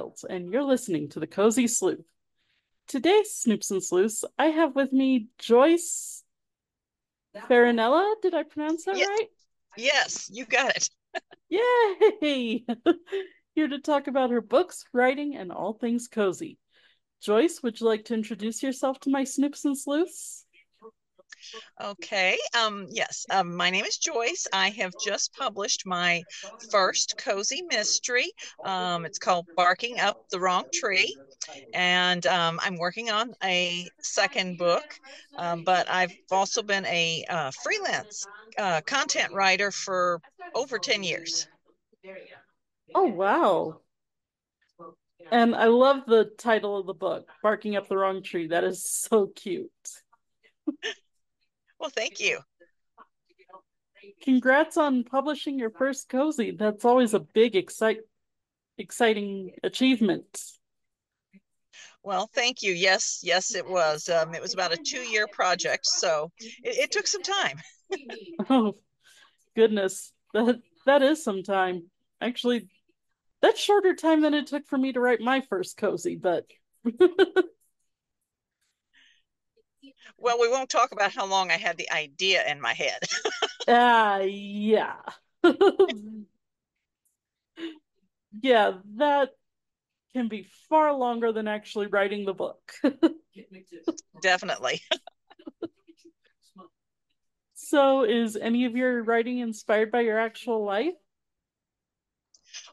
Shields, and you're listening to the Cozy Sleuth. Today, Snoops and Sleuths, I have with me Joyce Farinella. Did I pronounce that Yes. right? Yes, you got it. Yay! Here to talk about her books, writing, and all things cozy. Joyce, would you like to introduce yourself to my Snoops and Sleuths? Okay. Um, yes. Um, my name is Joyce. I have just published my first cozy mystery. Um, it's called Barking Up the Wrong Tree. And um, I'm working on a second book. Um, but I've also been a uh, freelance uh, content writer for over 10 years. Oh, wow. And I love the title of the book, Barking Up the Wrong Tree. That is so cute. Well, thank you. Congrats on publishing your first cozy. That's always a big, excite, exciting achievement. Well, thank you. Yes, yes, it was. Um, it was about a two-year project, so it, it took some time. Oh, goodness. That that is some time. Actually, that's shorter time than it took for me to write my first cozy, but Well, we won't talk about how long I had the idea in my head. ah, yeah. Yeah, that can be far longer than actually writing the book. Definitely. So, is any of your writing inspired by your actual life?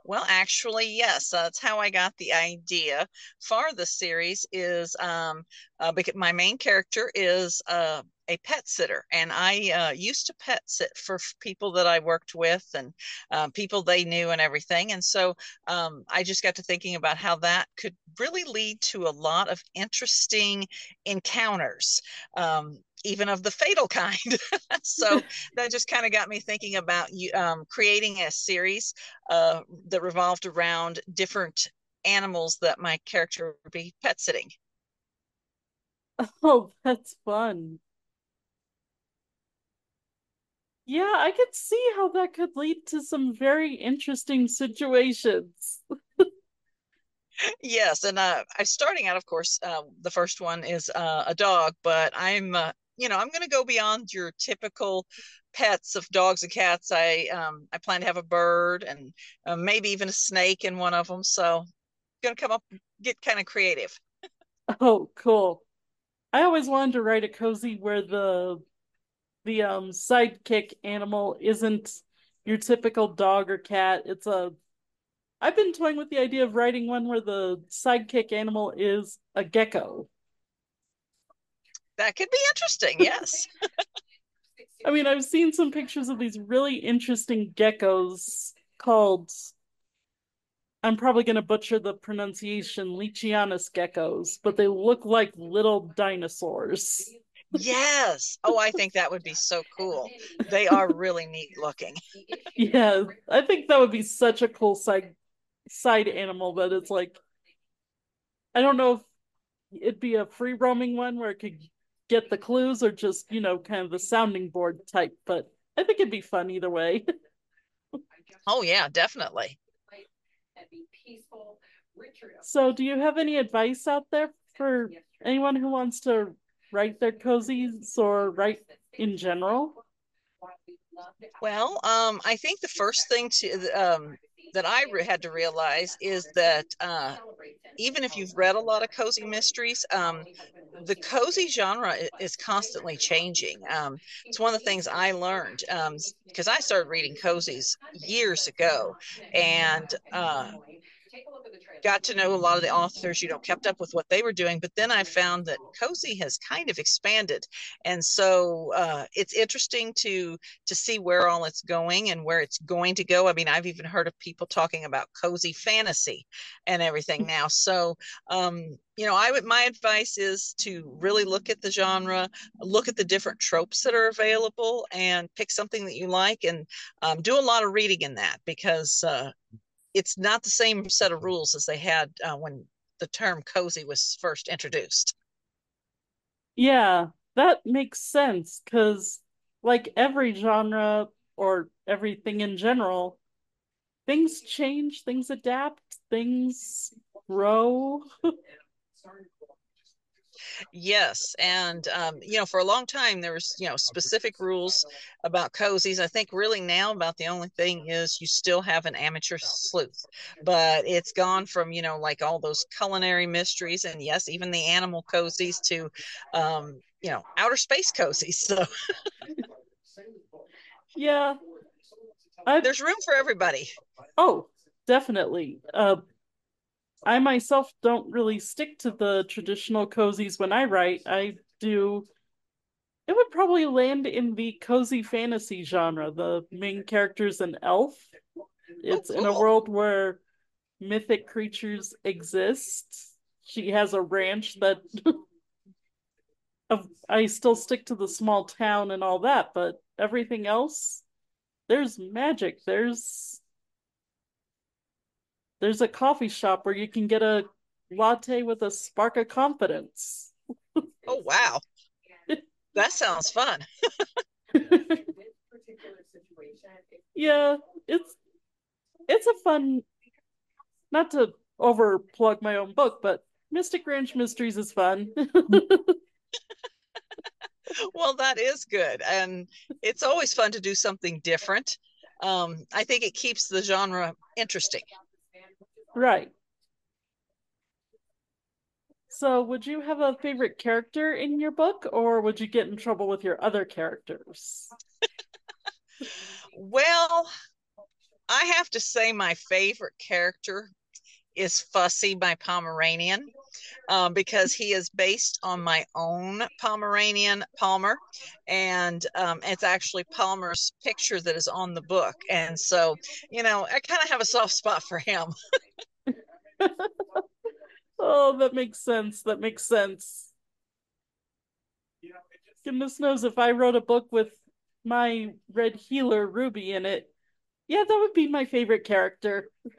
Well, actually, yes, that's how I got the idea for the series is um uh, because my main character is uh, a pet sitter, and I uh, used to pet sit for people that I worked with and uh, people they knew and everything. And so um, I just got to thinking about how that could really lead to a lot of interesting encounters. Um, even of the fatal kind. so that just kind of got me thinking about you um, creating a series uh, that revolved around different animals that my character would be pet sitting. Oh, that's fun. Yeah, I could see how that could lead to some very interesting situations. Yes, and uh, I'm starting out, of course. Uh, the first one is uh, a dog, but I'm, uh, you know, I'm going to go beyond your typical pets of dogs and cats. I um, I plan to have a bird and uh, maybe even a snake in one of them. So, going to come up, get kind of creative. Oh, cool. I always wanted to write a cozy where the the um sidekick animal isn't your typical dog or cat. It's a I've been toying with the idea of writing one where the sidekick animal is a gecko. That could be interesting. Yes. I mean, I've seen some pictures of these really interesting geckos called, I'm probably going to butcher the pronunciation, Leachianus geckos, but they look like little dinosaurs. Yes. Oh, I think that would be so cool. They are really neat looking. Yeah, I think that would be such a cool side side animal that it's like I don't know if it'd be a free roaming one where it could get the clues or just, you know, kind of the sounding board type, but I think it'd be fun either way. Oh, yeah, definitely. So, do you have any advice out there for anyone who wants to write their cozies or write in general? Well, um, I think the first thing to um, that I had to realize is that uh, even if you've read a lot of cozy mysteries, um, the cozy genre is constantly changing. Um, it's one of the things I learned um, because I started reading cozies years ago, and uh, got to know a lot of the authors, you know, kept up with what they were doing. But then I found that cozy has kind of expanded, and so uh, it's interesting to to see where all it's going and where it's going to go. I mean, I've even heard of people talking about cozy fantasy and everything now. So, um, you know, I would my advice is to really look at the genre, look at the different tropes that are available, and pick something that you like, and um, do a lot of reading in that because uh, it's not the same set of rules as they had uh, when the term cozy was first introduced. Yeah, that makes sense because, like every genre or everything in general, things change, things adapt, things grow. Yes, and um, you know, for a long time there was you know specific rules about cozies. I think really now about the only thing is you still have an amateur sleuth, but it's gone from you know like all those culinary mysteries and yes, even the animal cozies to um, you know outer space cozies. So yeah, I've... there's room for everybody. Oh, definitely. Uh, I myself don't really stick to the traditional cozies when I write. I do. It would probably land in the cozy fantasy genre. The main character is an elf. It's oh, in a oh. world where mythic creatures exist. She has a ranch that. I still stick to the small town and all that, but everything else, there's magic. There's there's a coffee shop where you can get a latte with a spark of confidence. oh wow. that sounds fun. yeah, it's it's a fun not to over plug my own book, but Mystic Ranch Mysteries is fun. well, that is good. And it's always fun to do something different. Um, I think it keeps the genre interesting. Right. So, would you have a favorite character in your book, or would you get in trouble with your other characters? well, I have to say, my favorite character is Fussy, my Pomeranian, um, because he is based on my own Pomeranian, Palmer, and um, it's actually Palmer's picture that is on the book. And so, you know, I kind of have a soft spot for him. oh, that makes sense. That makes sense. Goodness knows if I wrote a book with my red heeler Ruby in it, yeah, that would be my favorite character.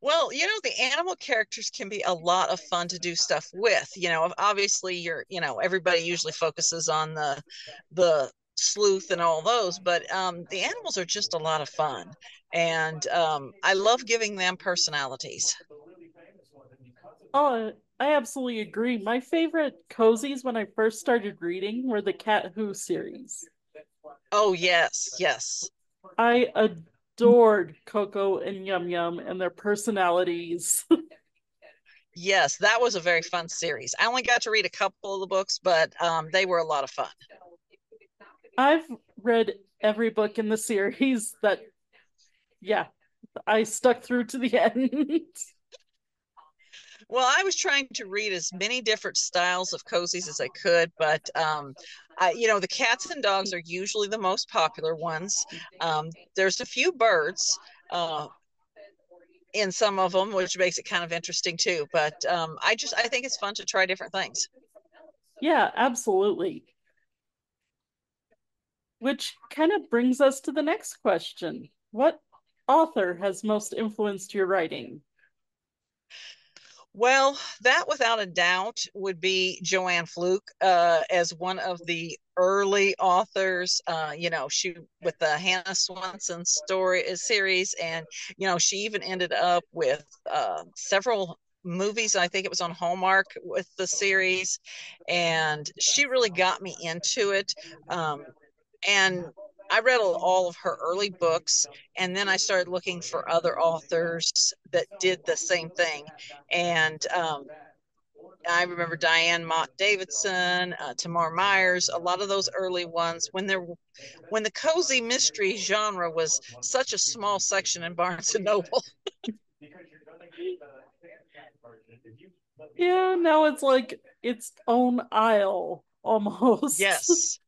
well, you know, the animal characters can be a lot of fun to do stuff with. You know, obviously you're, you know, everybody usually focuses on the the sleuth and all those, but um, the animals are just a lot of fun. And um, I love giving them personalities. Oh, I absolutely agree. My favorite cozies when I first started reading were the Cat Who series. Oh, yes, yes. I adored Coco and Yum Yum and their personalities. yes, that was a very fun series. I only got to read a couple of the books, but um, they were a lot of fun. I've read every book in the series that yeah, I stuck through to the end. well, I was trying to read as many different styles of cozies as I could, but um, I, you know, the cats and dogs are usually the most popular ones. Um, there's a few birds uh, in some of them, which makes it kind of interesting too. But um, I just I think it's fun to try different things. Yeah, absolutely. Which kind of brings us to the next question. What author has most influenced your writing? Well, that without a doubt would be Joanne Fluke uh, as one of the early authors. Uh, you know, she with the Hannah Swanson story uh, series, and you know, she even ended up with uh, several movies. I think it was on Hallmark with the series, and she really got me into it. Um, and I read all of her early books, and then I started looking for other authors that did the same thing. And um, I remember Diane Mott Davidson, uh, Tamar Myers, a lot of those early ones when there, when the cozy mystery genre was such a small section in Barnes and Noble. yeah, now it's like its own aisle almost. Yes.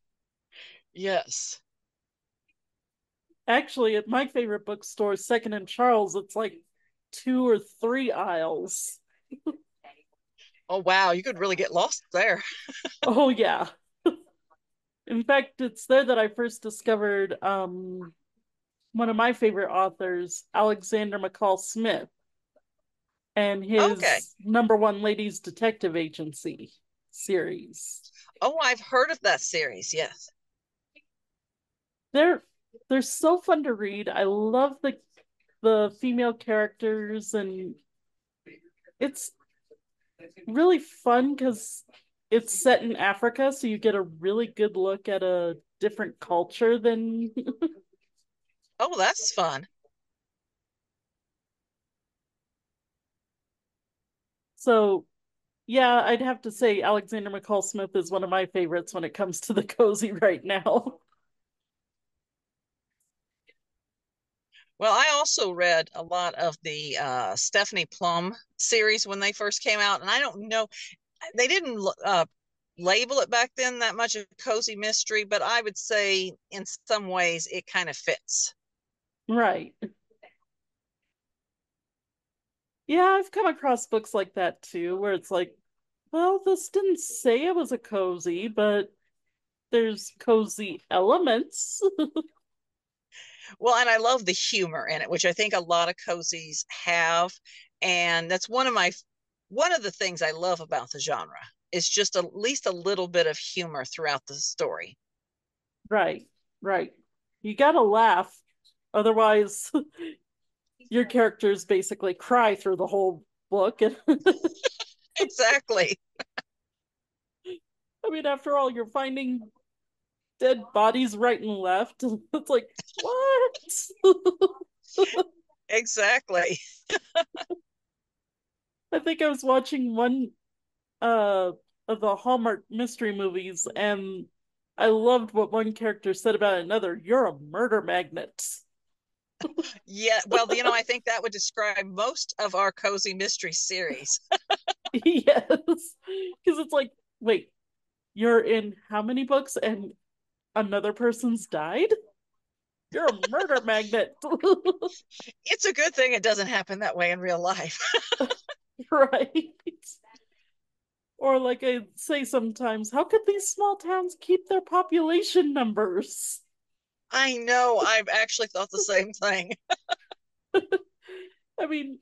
Yes. Actually, at my favorite bookstore, Second and Charles, it's like two or three aisles. oh wow, you could really get lost there. oh yeah. In fact, it's there that I first discovered um, one of my favorite authors, Alexander McCall Smith, and his okay. number one ladies detective agency series. Oh, I've heard of that series, yes. They're they're so fun to read. I love the the female characters and it's really fun because it's set in Africa, so you get a really good look at a different culture than Oh, that's fun. So, yeah, I'd have to say Alexander McCall Smith is one of my favorites when it comes to the cozy right now. Well, I also read a lot of the uh, Stephanie Plum series when they first came out, and I don't know, they didn't uh, label it back then that much a cozy mystery, but I would say in some ways it kind of fits. Right. Yeah, I've come across books like that too, where it's like, well, this didn't say it was a cozy, but there's cozy elements. well, and I love the humor in it, which I think a lot of cozies have. And that's one of my one of the things I love about the genre is just at least a little bit of humor throughout the story. Right, right. You gotta laugh. Otherwise, your characters basically cry through the whole book. exactly. I mean, after all, you're finding dead bodies right and left. It's like, what? exactly. I think I was watching one uh of the Hallmark mystery movies and I loved what one character said about another. You're a murder magnet yeah, well, you know, I think that would describe most of our cozy mystery series. yes, because it's like, wait, you're in how many books and another person's died? You're a murder magnet. it's a good thing it doesn't happen that way in real life. right. Or like I say sometimes, how could these small towns keep their population numbers? I know. I've actually thought the same thing. I mean,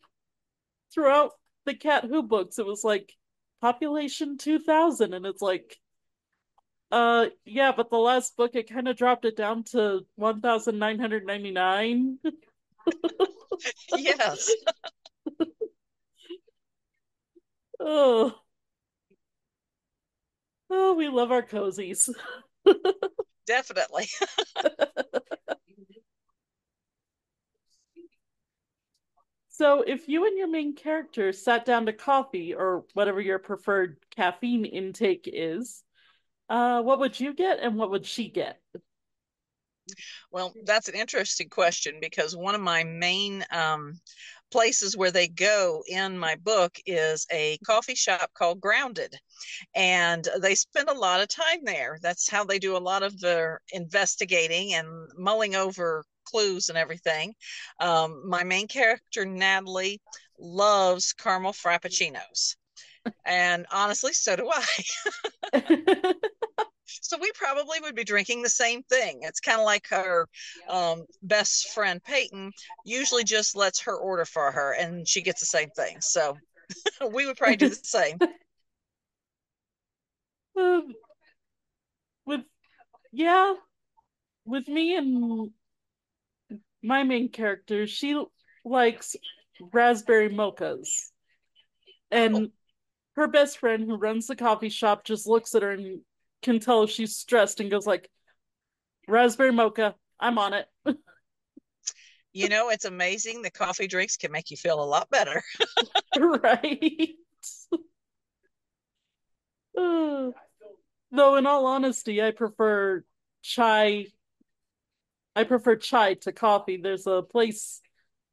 throughout the Cat Who books, it was like population 2000, and it's like, uh, yeah, but the last book it kind of dropped it down to 1999. yes. oh. Oh, we love our cozies. Definitely. so, if you and your main character sat down to coffee or whatever your preferred caffeine intake is, uh, what would you get and what would she get? Well, that's an interesting question because one of my main um, places where they go in my book is a coffee shop called Grounded. And they spend a lot of time there. That's how they do a lot of their investigating and mulling over clues and everything. Um, my main character, Natalie, loves caramel frappuccinos. And honestly, so do I. So we probably would be drinking the same thing. It's kind of like her um, best friend Peyton usually just lets her order for her and she gets the same thing. So we would probably do the same. Um, with yeah, with me and my main character, she likes raspberry mochas. And oh. her best friend who runs the coffee shop just looks at her and can tell she's stressed and goes like, raspberry mocha, I'm on it. you know, it's amazing the coffee drinks can make you feel a lot better. right. uh, though, in all honesty, I prefer chai. I prefer chai to coffee. There's a place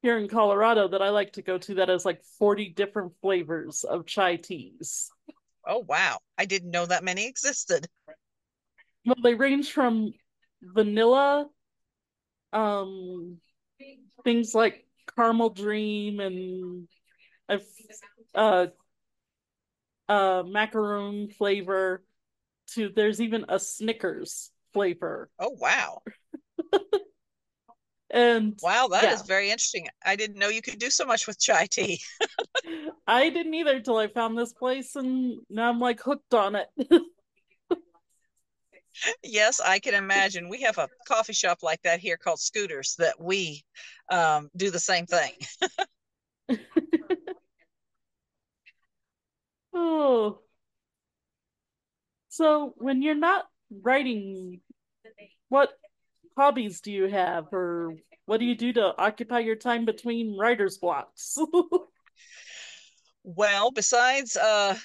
here in Colorado that I like to go to that has like 40 different flavors of chai teas. Oh wow. I didn't know that many existed. Well, they range from vanilla, um, things like caramel dream and uh, uh, macaroon flavor to there's even a Snickers flavor. Oh wow. and wow, that yeah. is very interesting. I didn't know you could do so much with chai tea. I didn't either till I found this place and now I'm like hooked on it. yes, I can imagine. We have a coffee shop like that here called Scooters that we um, do the same thing. oh. So when you're not writing, what hobbies do you have or what do you do to occupy your time between writer's blocks? well, besides uh,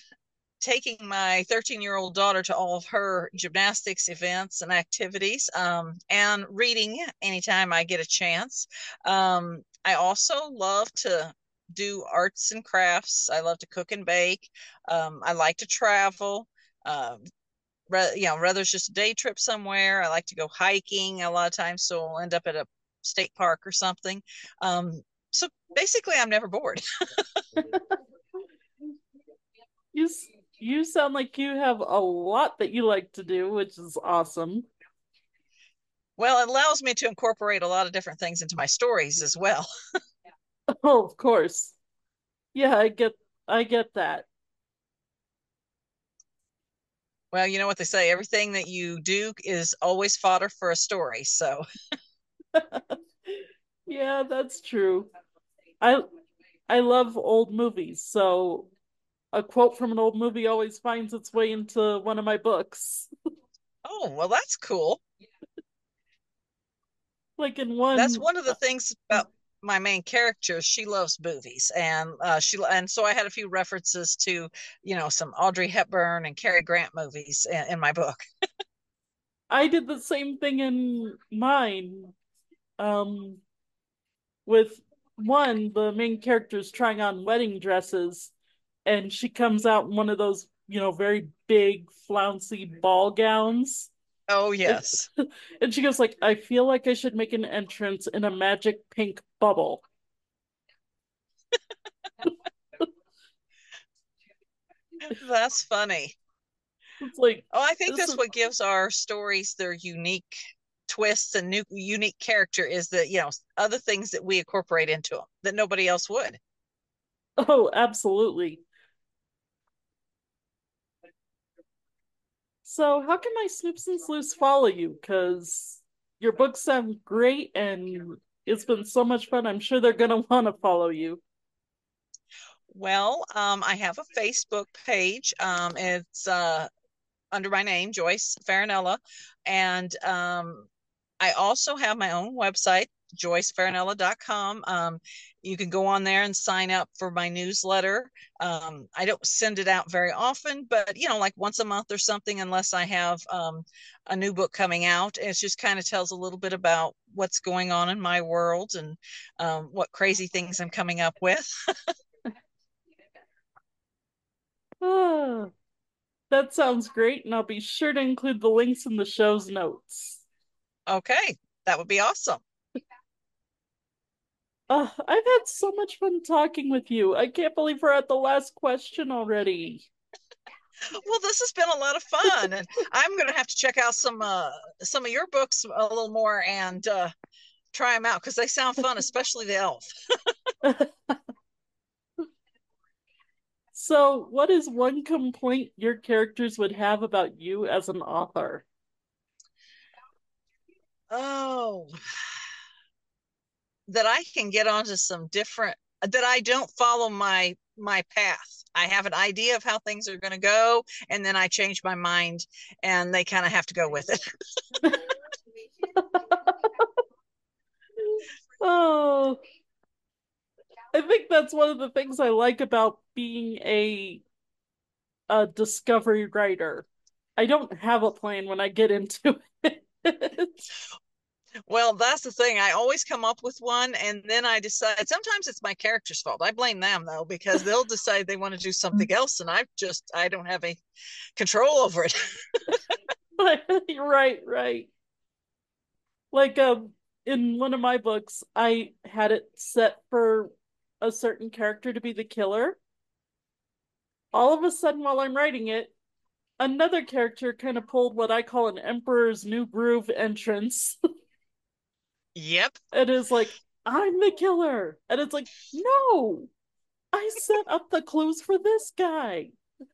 taking my 13 year old daughter to all of her gymnastics events and activities um, and reading anytime I get a chance. Um, I also love to do arts and crafts. I love to cook and bake. Um, I like to travel. Um, you know, rather it's just a day trip somewhere, I like to go hiking a lot of times, so I'll end up at a state park or something. Um, so basically, I'm never bored. you you sound like you have a lot that you like to do, which is awesome. Well, it allows me to incorporate a lot of different things into my stories as well. oh, of course. Yeah, I get I get that. Well, you know what they say, everything that you do is always fodder for a story, so Yeah, that's true. I I love old movies, so a quote from an old movie always finds its way into one of my books. oh, well, that's cool. like in one That's one of the uh, things about my main character she loves movies and uh, she and so i had a few references to you know some audrey hepburn and cary grant movies in, in my book i did the same thing in mine um with one the main character is trying on wedding dresses and she comes out in one of those, you know, very big flouncy ball gowns. Oh yes. And, she goes like, I feel like I should make an entrance in a magic pink bubble. That's funny. It's like Oh, I think that's is... what gives our stories their unique twists and new unique character is that, you know, other things that we incorporate into them that nobody else would. Oh, absolutely. So, how can my Snoops and Sleuths follow you? Because your books sound great and it's been so much fun. I'm sure they're going to want to follow you. Well, um, I have a Facebook page. Um, it's uh, under my name, Joyce Farinella. And um, I also have my own website, joycefarinella.com. Um, you can go on there and sign up for my newsletter. Um, I don't send it out very often, but you know, like once a month or something, unless I have um, a new book coming out. It just kind of tells a little bit about what's going on in my world and um, what crazy things I'm coming up with. oh, that sounds great, and I'll be sure to include the links in the show's notes. Okay, that would be awesome. Uh, I've had so much fun talking with you. I can't believe we're at the last question already. well, this has been a lot of fun, and I'm going to have to check out some uh, some of your books a little more and uh, try them out because they sound fun, especially the elf. so, what is one complaint your characters would have about you as an author? Oh, that I can get onto some different that I don't follow my my path. I have an idea of how things are going to go and then I change my mind and they kind of have to go with it. oh. I think that's one of the things I like about being a a discovery writer. I don't have a plan when I get into it. Well, that's the thing. I always come up with one and then I decide sometimes it's my character's fault. I blame them though, because they'll decide they want to do something else and I just I don't have any control over it. right, right. Like um in one of my books, I had it set for a certain character to be the killer. All of a sudden while I'm writing it, another character kind of pulled what I call an Emperor's New Groove entrance. Yep. It is like, I'm the killer. And it's like, no, I set up the clues for this guy.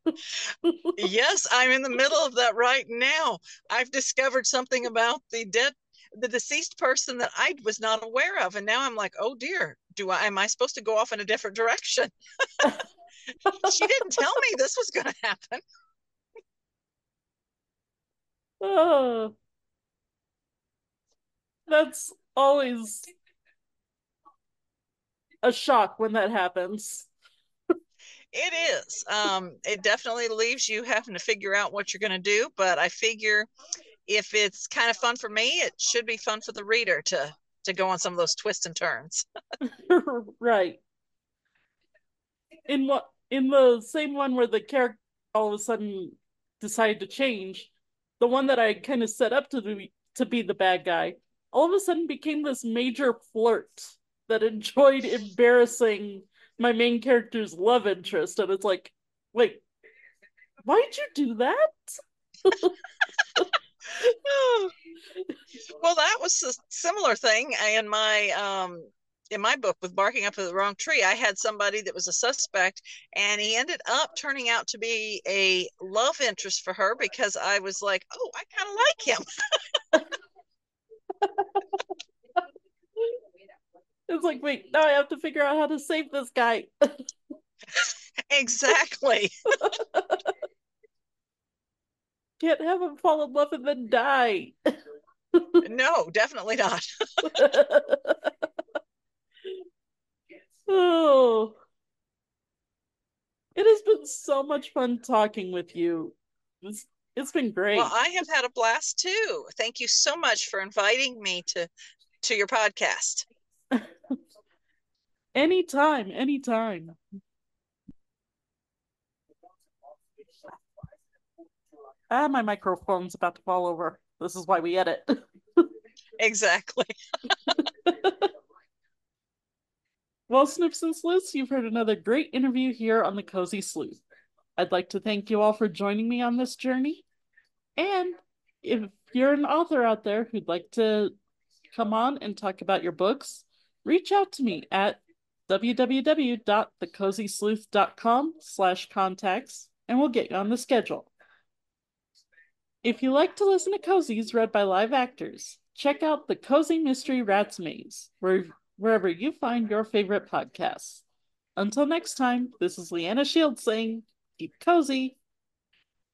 yes, I'm in the middle of that right now. I've discovered something about the dead the deceased person that I was not aware of and now I'm like, "Oh dear, do I am I supposed to go off in a different direction?" she didn't tell me this was going to happen. Oh. That's always a shock when that happens. It is. Um, it definitely leaves you having to figure out what you're going to do. But I figure if it's kind of fun for me, it should be fun for the reader to to go on some of those twists and turns. right. In what in the same one where the character all of a sudden decided to change, the one that I kind of set up to be to be the bad guy, all of a sudden became this major flirt that enjoyed embarrassing my main character's love interest. And it's like, wait, why'd you do that? well, that was a similar thing in my um in my book with barking up the wrong tree i had somebody that was a suspect and he ended up turning out to be a love interest for her because i was like oh i kind of like him like wait now i have to figure out how to save this guy. Exactly. Can't have him fall in love and then die. No definitely not. Oh. It has been so much fun talking with you. It's, it's been great. Well i have had a blast too. Thank you so much for inviting me to to your podcast anytime anytime. Ah my microphone's about to fall over. This is why we edit. Exactly. Well snips and sleuths you've heard another great interview here on the cozy sleuth. I'd like to thank you all for joining me on this journey. And if you're an author out there who'd like to come on and talk about your books reach out to me at www.thecozysleuth.com slash contacts and we'll get you on the schedule. If you like to listen to cozies read by live actors, check out the Cozy Mystery Rats Maze, where, wherever you find your favorite podcasts. Until next time, this is Leanna Shields saying, keep cozy.